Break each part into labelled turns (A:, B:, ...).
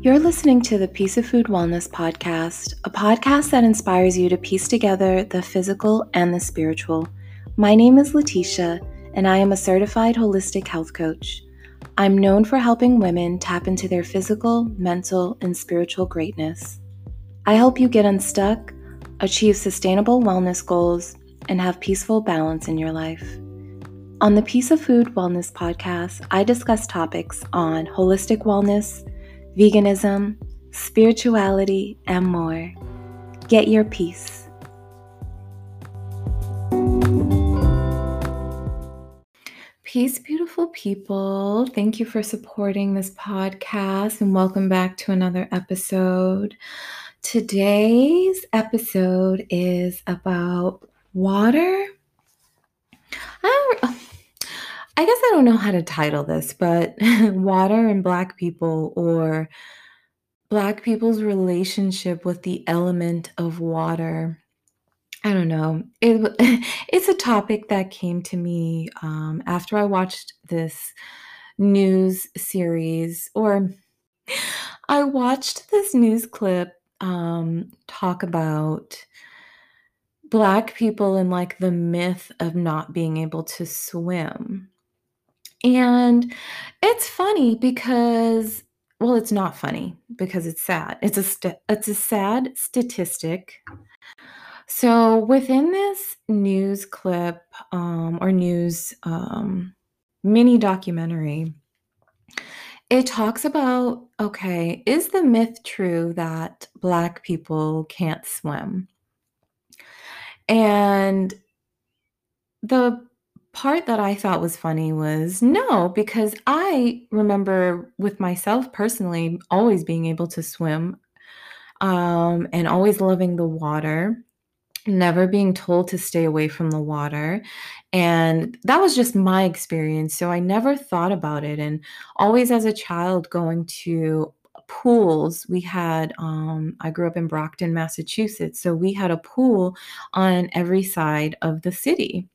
A: You're listening to the Peace of Food Wellness Podcast, a podcast that inspires you to piece together the physical and the spiritual. My name is Letitia, and I am a certified holistic health coach. I'm known for helping women tap into their physical, mental, and spiritual greatness. I help you get unstuck, achieve sustainable wellness goals, and have peaceful balance in your life. On the Peace of Food Wellness podcast, I discuss topics on holistic wellness, veganism, spirituality, and more. Get your peace. Peace, beautiful people. Thank you for supporting this podcast and welcome back to another episode. Today's episode is about water. I, I guess I don't know how to title this, but water and Black people, or Black people's relationship with the element of water. I don't know. It, it's a topic that came to me um, after I watched this news series, or I watched this news clip um, talk about Black people and like the myth of not being able to swim. And it's funny because well, it's not funny because it's sad. It's a st- it's a sad statistic. So within this news clip um, or news um, mini documentary, it talks about okay, is the myth true that Black people can't swim? And the part that I thought was funny was no, because I remember with myself personally always being able to swim um, and always loving the water, never being told to stay away from the water. And that was just my experience. So I never thought about it. And always as a child going to pools we had um, i grew up in brockton massachusetts so we had a pool on every side of the city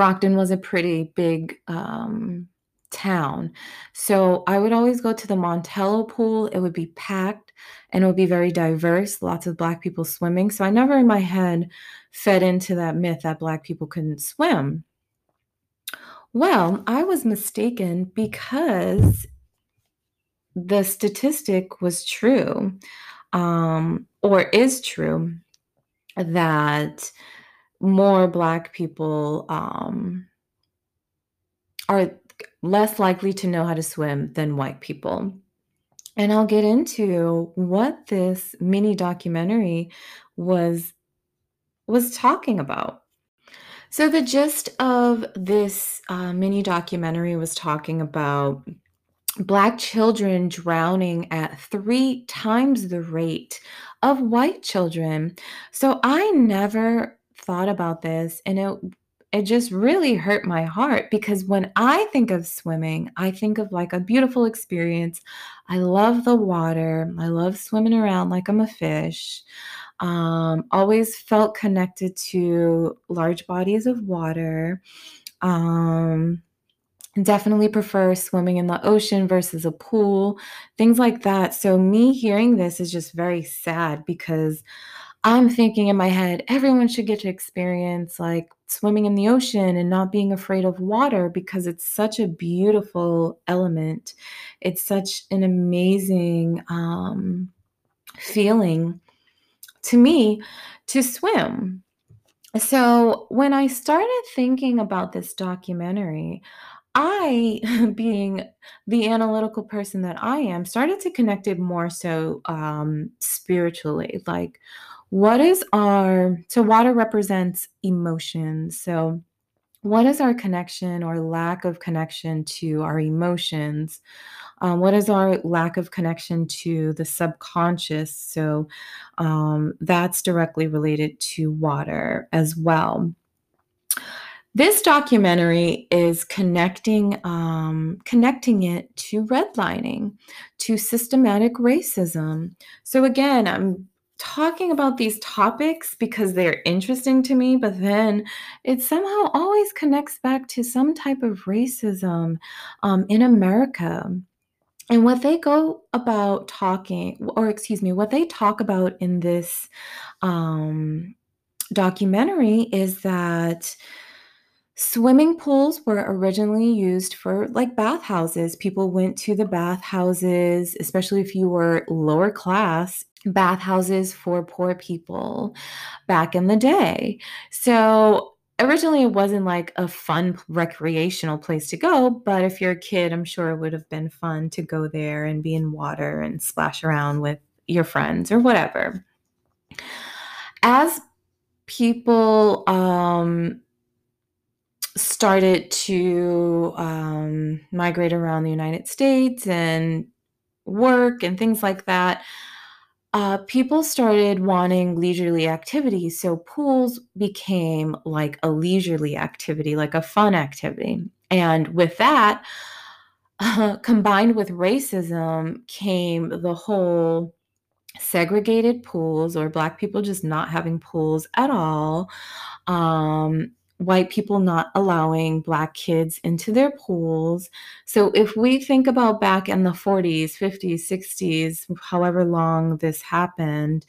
A: Brockton was a pretty big um, town. So I would always go to the Montello pool. It would be packed and it would be very diverse, lots of Black people swimming. So I never in my head fed into that myth that Black people couldn't swim. Well, I was mistaken because the statistic was true um, or is true that more Black people um, are less likely to know how to swim than white people. And I'll get into what this mini documentary was was talking about. So the gist of this uh, mini documentary was talking about Black children drowning at three times the rate of white children. So I never thought about this and it it just really hurt my heart because when I think of swimming, I think of like a beautiful experience. I love the water. I love swimming around like I'm a fish. Um, always felt connected to large bodies of water. Um, definitely prefer swimming in the ocean versus a pool, things like that. So, me hearing this is just very sad because I'm thinking in my head, everyone should get to experience like swimming in the ocean and not being afraid of water because it's such a beautiful element. It's such an amazing um, feeling to me to swim. So when I started thinking about this documentary, I, being the analytical person that I am, started to connect it more so um, spiritually. Like, what is our, so water represents emotions. So, what is our connection or lack of connection to our emotions? Um, what is our lack of connection to the subconscious? So, um, that's directly related to water as well. This documentary is connecting um, connecting it to redlining, to systematic racism. So again, I'm talking about these topics because they're interesting to me, but then it somehow always connects back to some type of racism um, in America. And what they go about talking or excuse me, what they talk about in this, um, documentary is that swimming pools were originally used for, like, bathhouses. People went to the bathhouses, especially if you were lower class, bathhouses for poor people back in the day. So, originally, it wasn't, like, a fun recreational place to go, but if you're a kid, I'm sure it would have been fun to go there and be in water and splash around with your friends or whatever. As people, um started to, um, migrate around the United States and work and things like that, uh, people started wanting leisurely activities, so pools became like a leisurely activity, like a fun activity, and with that, combined with racism came the whole segregated pools or Black people just not having pools at all, um, white people not allowing Black kids into their pools. So if we think about back in the 40s, 50s, 60s, however long this happened,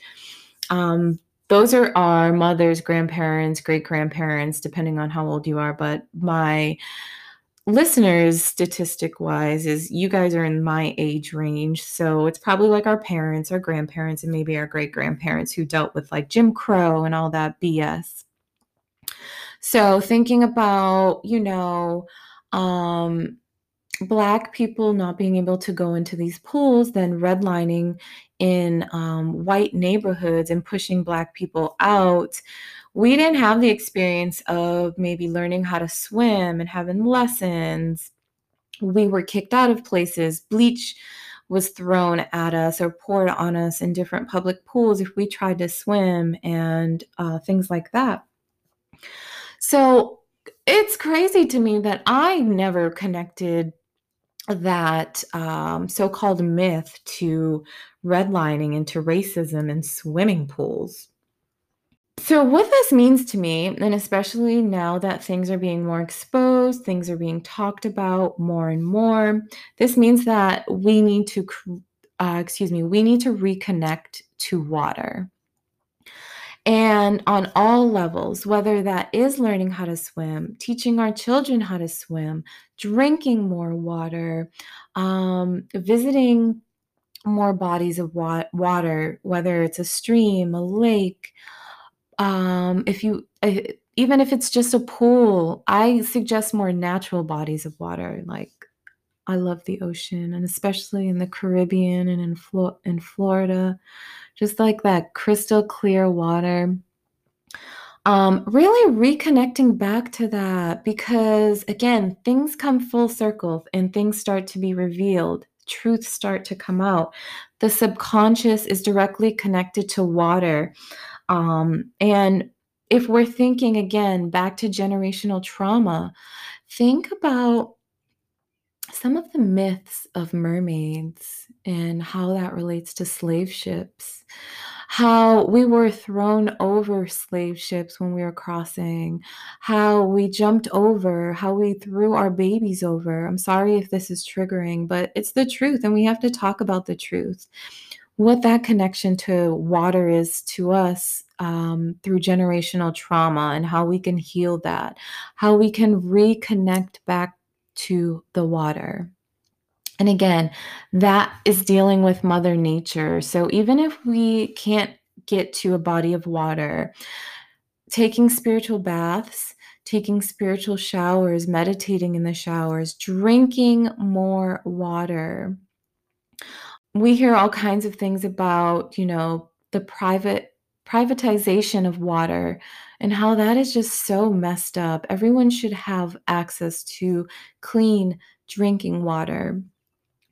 A: um, those are our mothers, grandparents, great-grandparents, depending on how old you are, but my listeners, statistic-wise, is you guys are in my age range, so it's probably like our parents, our grandparents, and maybe our great-grandparents who dealt with, like, Jim Crow and all that BS. So thinking about, you know, um, Black people not being able to go into these pools, then redlining in, um, white neighborhoods and pushing Black people out, we didn't have the experience of maybe learning how to swim and having lessons. We were kicked out of places, bleach was thrown at us or poured on us in different public pools if we tried to swim and, uh, things like that. So, it's crazy to me that I never connected that, um, so-called myth to redlining and to racism in swimming pools. So, what this means to me, and especially now that things are being more exposed, things are being talked about more and more, this means that we need to, uh, excuse me, we need to reconnect to water. And on all levels, whether that is learning how to swim, teaching our children how to swim, drinking more water, um, visiting more bodies of wa water, whether it's a stream, a lake, um, if you even if it's just a pool, I suggest more natural bodies of water, like, I love the ocean, and especially in the Caribbean and in Flo in Florida, just like that crystal clear water. Um, really reconnecting back to that because, again, things come full circle and things start to be revealed, truths start to come out. The subconscious is directly connected to water, um, and if we're thinking again back to generational trauma, think about some of the myths of mermaids and how that relates to slave ships. How we were thrown over slave ships when we were crossing, how we jumped over, how we threw our babies over. I'm sorry if this is triggering, but it's the truth, and we have to talk about the truth. What that connection to water is to us, um, through generational trauma and how we can heal that, how we can reconnect back to the water. And again, that is dealing with Mother Nature. So even if we can't get to a body of water, taking spiritual baths, taking spiritual showers, meditating in the showers, drinking more water. We hear all kinds of things about, you know, the private privatization of water and how that is just so messed up. Everyone should have access to clean drinking water.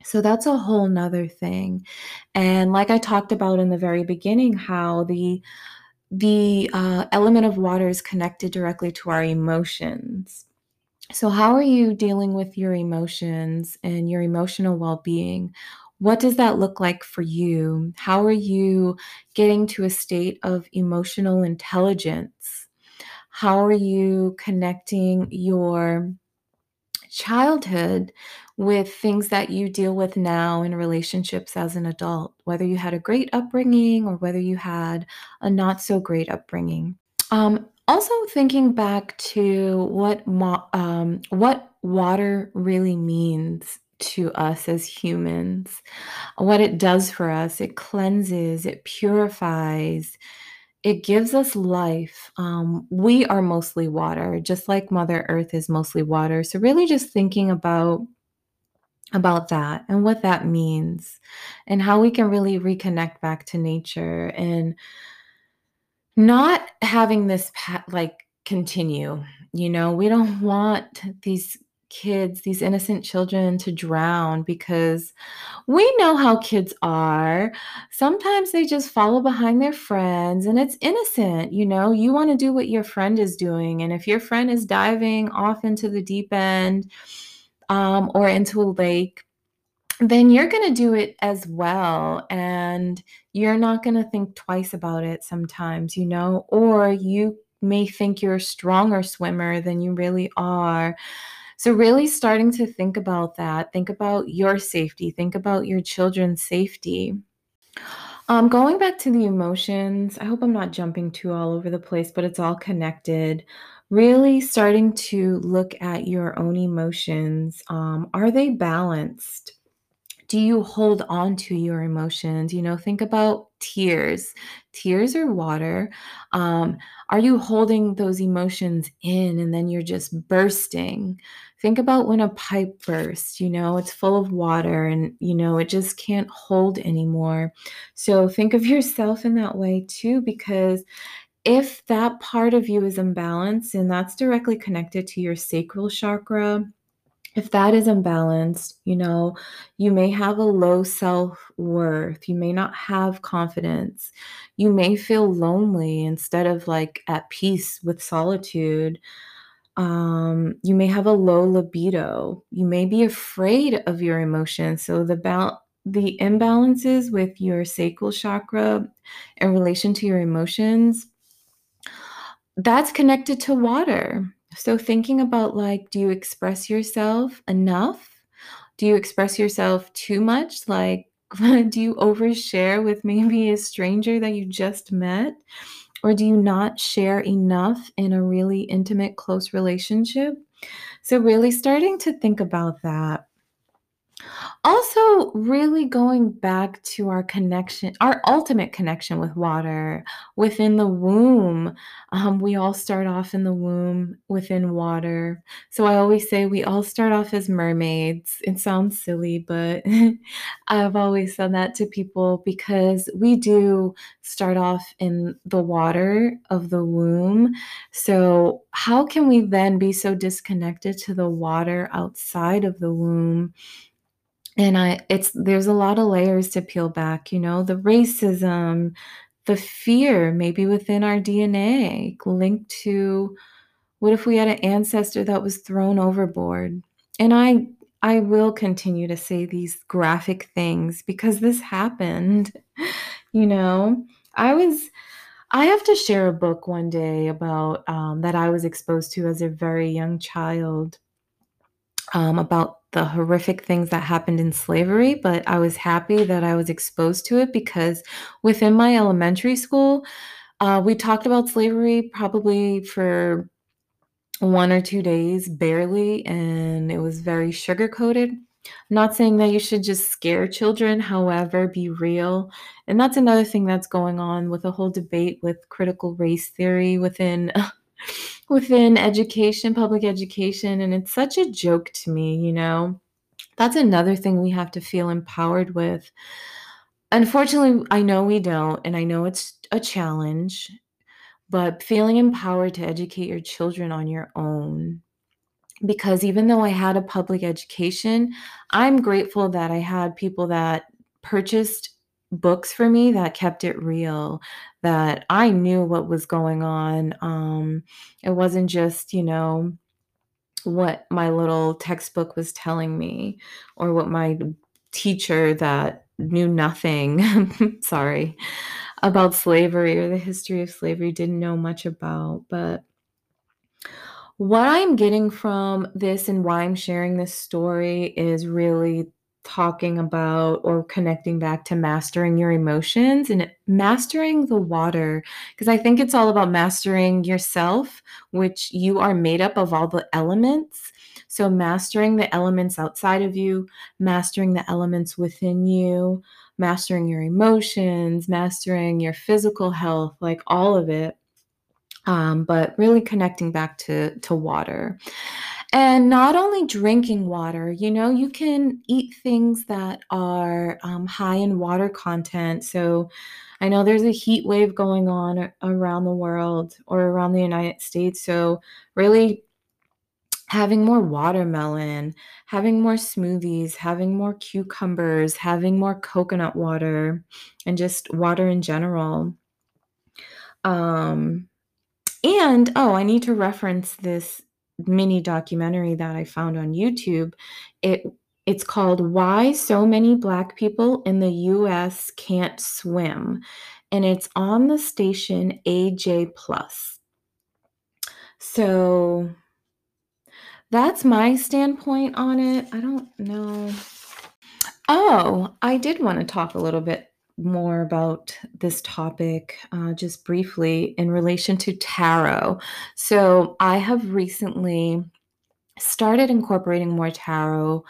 A: So that's a whole 'nother thing. And like I talked about in the very beginning, how the the, uh, element of water is connected directly to our emotions. So how are you dealing with your emotions and your emotional well-being? What does that look like for you? How are you getting to a state of emotional intelligence? How are you connecting your childhood with things that you deal with now in relationships as an adult, whether you had a great upbringing or whether you had a not so great upbringing. Um, also, thinking back to what mo- um, what water really means to us as humans, what it does for us. It cleanses, it purifies, it gives us life. Um, we are mostly water, just like Mother Earth is mostly water. So, really, just thinking about about that and what that means and how we can really reconnect back to nature and not having this like continue you know we don't want these kids these innocent children to drown because we know how kids are. Sometimes they just follow behind their friends and it's innocent you know? You want to do what your friend is doing and if your friend is diving off into the deep end um, or into a lake then you're going to do it as well and you're not going to think twice about it sometimes you know? Or you may think you're a stronger swimmer than you really are so really starting to think about that think about your safety think about your children's safety um, going back to the emotions i hope i'm not jumping too all over the place but it's all connected really starting to look at your own emotions um, are they balanced do you hold on to your emotions? You know, think about tears. Tears are water. Um, are you holding those emotions in and then you're just bursting? Think about when a pipe bursts, you know, it's full of water and, you know, it just can't hold anymore. So think of yourself in that way too, because if that part of you is imbalanced and that's directly connected to your sacral chakra, if that is imbalanced, you know, you may have a low self worth. You may not have confidence. You may feel lonely instead of like at peace with solitude. Um, you may have a low libido. You may be afraid of your emotions. So the bal- the imbalances with your sacral chakra in relation to your emotions, that's connected to water. So thinking about like, do you express yourself enough? Do you express yourself too much? Like, do you overshare with maybe a stranger that you just met? Or do you not share enough in a really intimate, close relationship? So, really starting to think about that. Also, really going back to our connection, our ultimate connection with water within the womb. Um, we all start off in the womb within water. So I always say we all start off as mermaids. It sounds silly, but I've always said that to people because we do start off in the water of the womb. So, how can we then be so disconnected to the water outside of the womb? And I it's there's a lot of layers to peel back, you know, the racism, the fear maybe within our DNA linked to what if we had an ancestor that was thrown overboard? And I I will continue to say these graphic things because this happened. You know, I was I have to share a book one day about um, that I was exposed to as a very young child um, about the horrific things that happened in slavery, but I was happy that I was exposed to it because within my elementary school, uh, we talked about slavery probably for one or two days, barely, and it was very sugar coated. Not saying that you should just scare children, however, be real. And that's another thing that's going on with a whole debate with critical race theory within within education, public education, and it's such a joke to me, you know. That's another thing we have to feel empowered with. Unfortunately, I know we don't, and I know it's a challenge, but feeling empowered to educate your children on your own. Because even though I had a public education, I'm grateful that I had people that purchased books for me that kept it real, that I knew what was going on. Um, it wasn't just, you know, what my little textbook was telling me or what my teacher that knew nothing, sorry, about slavery or the history of slavery didn't know much about. But what I'm getting from this and why I'm sharing this story is really talking about or connecting back to mastering your emotions and mastering the water because I think it's all about mastering yourself, which you are made up of all the elements. So, mastering the elements outside of you, mastering the elements within you, mastering your emotions, mastering your physical health, like all of it. Um, but really connecting back to to water. And not only drinking water, you know, you can eat things that are um, high in water content. So I know there's a heat wave going on around the world or around the United States. So really having more watermelon, having more smoothies, having more cucumbers, having more coconut water, and just water in general. Um, and oh, I need to reference this mini documentary that I found on YouTube. It it's called Why So Many Black People in the US Can't Swim and it's on the station AJ Plus. So that's my standpoint on it. I don't know. Oh, I did want to talk a little bit more about this topic uh, just briefly in relation to tarot. So, I have recently started incorporating more tarot,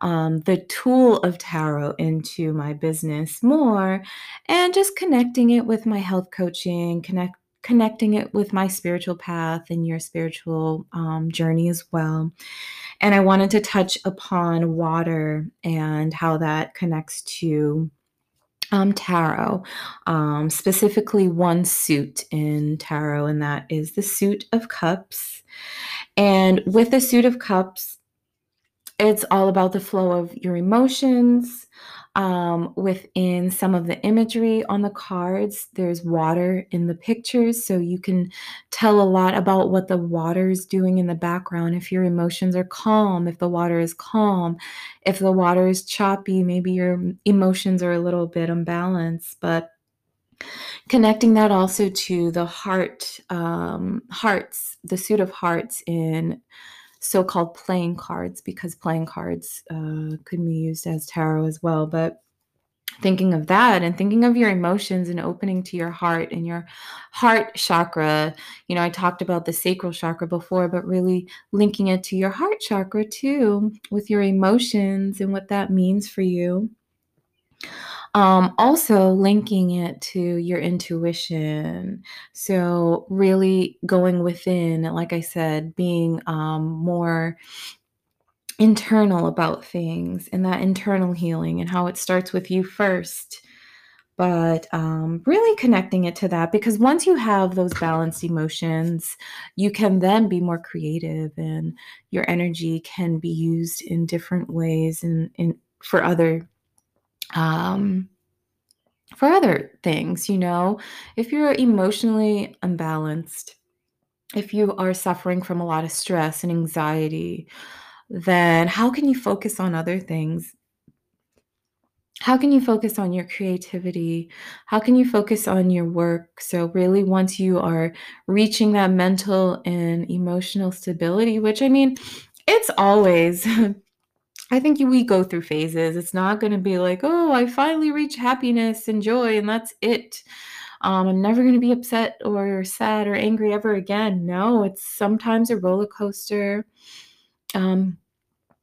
A: um, the tool of tarot, into my business more and just connecting it with my health coaching, connect. Connecting it with my spiritual path and your spiritual um, journey as well. And I wanted to touch upon water and how that connects to um, tarot, um, specifically one suit in tarot, and that is the suit of cups. And with the suit of cups, it's all about the flow of your emotions. Um, within some of the imagery on the cards, there's water in the pictures, so you can tell a lot about what the water is doing in the background. If your emotions are calm, if the water is calm, if the water is choppy, maybe your emotions are a little bit unbalanced. But connecting that also to the heart, um, hearts, the suit of hearts in so-called playing cards because playing cards uh, could be used as tarot as well but thinking of that and thinking of your emotions and opening to your heart and your heart chakra. You know i talked about the sacral chakra before but really linking it to your heart chakra too with your emotions and what that means for you um, also, linking it to your intuition. So, really going within, like I said, being um, more internal about things and that internal healing and how it starts with you first. But um, really connecting it to that because once you have those balanced emotions, you can then be more creative and your energy can be used in different ways and, and for other um, for other things, you know, if you're emotionally unbalanced, if you are suffering from a lot of stress and anxiety, then how can you focus on other things? How can you focus on your creativity? How can you focus on your work? So, really, once you are reaching that mental and emotional stability, which I mean, it's always I think we go through phases. It's not going to be like, oh, I finally reach happiness and joy, and that's it. Um, I'm never going to be upset or sad or angry ever again. No, it's sometimes a roller coaster. Um,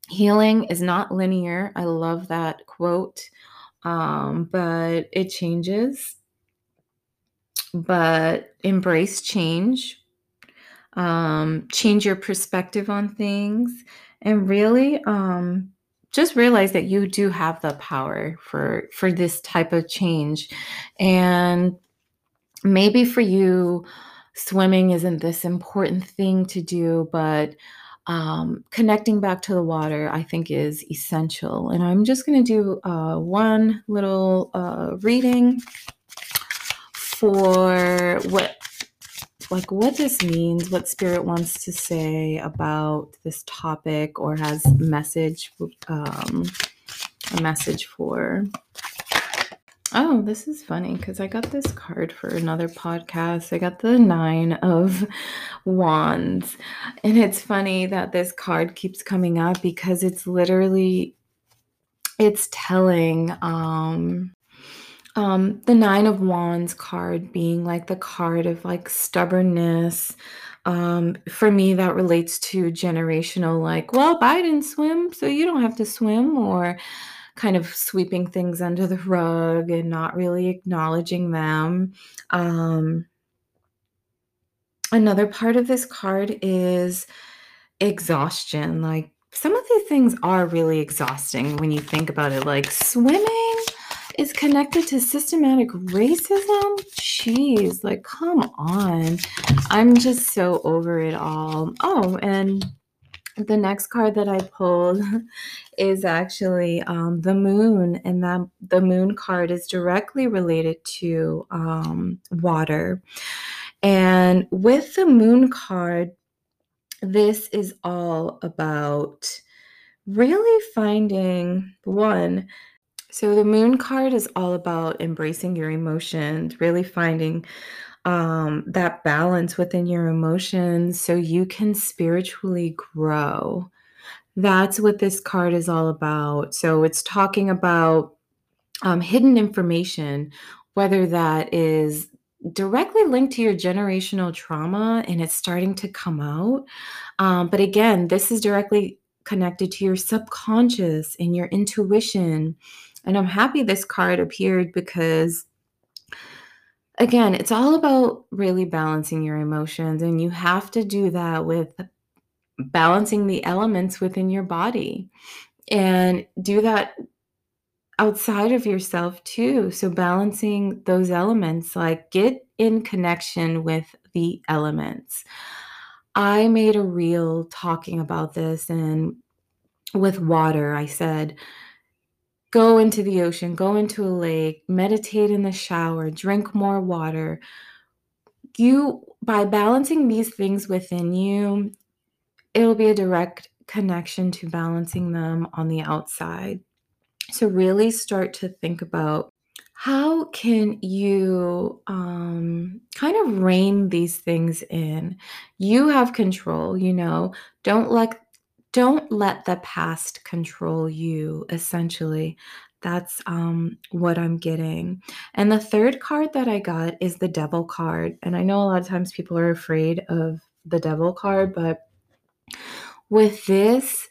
A: healing is not linear. I love that quote, um, but it changes. But embrace change, um, change your perspective on things, and really um, just realize that you do have the power for for this type of change. And maybe for you swimming isn't this important thing to do but um, connecting back to the water i think is essential. And i'm just going to do uh, one little uh, reading for what like what this means, what spirit wants to say about this topic, or has message um, a message for. Oh, this is funny because I got this card for another podcast. I got the Nine of Wands. And it's funny that this card keeps coming up because it's literally it's telling um um the 9 of Wands card being like the card of like stubbornness. Um for me that relates to generational like, well, biden swim, so you don't have to swim or kind of sweeping things under the rug and not really acknowledging them. Um, another part of this card is exhaustion. Like some of these things are really exhausting when you think about it. Like swimming is connected to systematic racism. Jeez, like come on. I'm just so over it all. Oh, and the next card that I pulled is actually um, the moon, and that the moon card is directly related to um, water. And with the moon card, this is all about really finding one. So, the moon card is all about embracing your emotions, really finding um, that balance within your emotions so you can spiritually grow. That's what this card is all about. So it's talking about um, hidden information, whether that is directly linked to your generational trauma and it's starting to come out. Um, but again, this is directly connected to your subconscious and your intuition. And I'm happy this card appeared because again, it's all about really balancing your emotions, and you have to do that with balancing the elements within your body and do that outside of yourself too. So, balancing those elements, like get in connection with the elements. I made a reel talking about this, and with water, I said, Go into the ocean, go into a lake, meditate in the shower, drink more water. You, by balancing these things within you, it'll be a direct connection to balancing them on the outside. So, really start to think about how can you um, kind of rein these things in you have control you know don't let don't let the past control you essentially that's um, what i'm getting and the third card that i got is the devil card and i know a lot of times people are afraid of the devil card but with this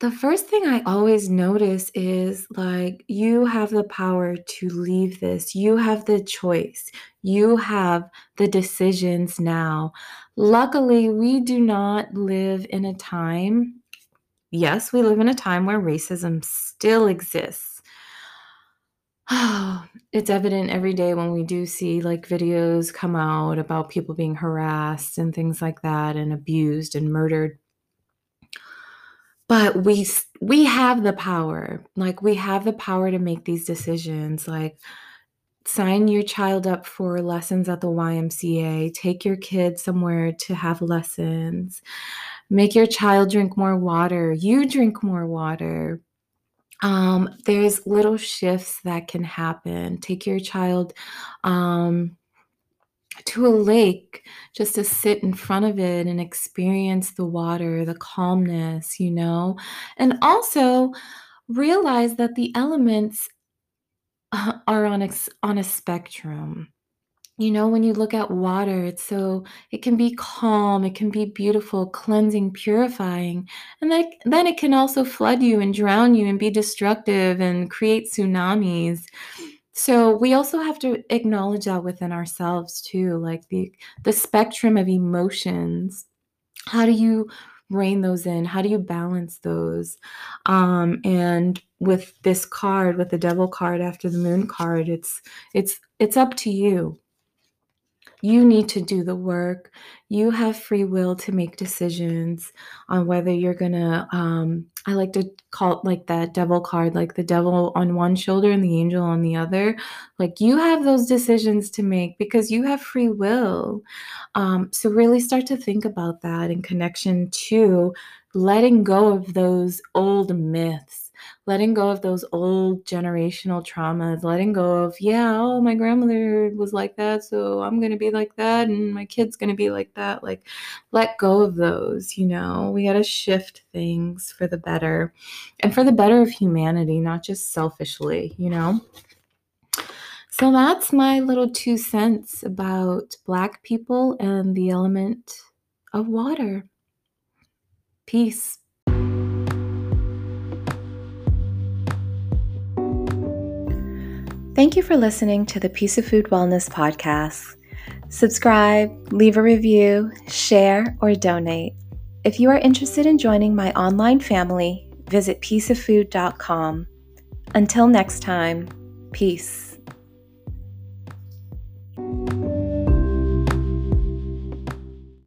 A: the first thing I always notice is like you have the power to leave this. You have the choice. You have the decisions now. Luckily, we do not live in a time yes, we live in a time where racism still exists. it's evident every day when we do see like videos come out about people being harassed and things like that and abused and murdered. But we we have the power. Like we have the power to make these decisions like sign your child up for lessons at the YMCA, take your kid somewhere to have lessons make your child drink more water. You drink more water. Um, there's little shifts that can happen. Take your child um, to a lake just to sit in front of it and experience the water the calmness you know? And also realize that the elements uh, are on a, on a spectrum you know, when you look at water, it's so it can be calm, it can be beautiful, cleansing, purifying, and like then it can also flood you and drown you and be destructive and create tsunamis. So we also have to acknowledge that within ourselves too, like the the spectrum of emotions. How do you rein those in? How do you balance those? Um, and with this card, with the devil card after the moon card, it's it's it's up to you you need to do the work. You have free will to make decisions on whether you're going to, um, I like to call it like that devil card, like the devil on one shoulder and the angel on the other. Like you have those decisions to make because you have free will. Um, so, really start to think about that in connection to letting go of those old myths letting go of those old generational traumas, letting go of, yeah, oh, my grandmother was like that, so I'm going to be like that, and my kid's going to be like that. Like, let go of those, you know? We got to shift things for the better and for the better of humanity, not just selfishly, you know? So that's my little two cents about Black people and the element of water. Peace. Thank you for listening to the Peace of Food Wellness podcast. Subscribe, leave a review, share, or donate. If you are interested in joining my online family, visit peaceoffood.com. Until next time, peace.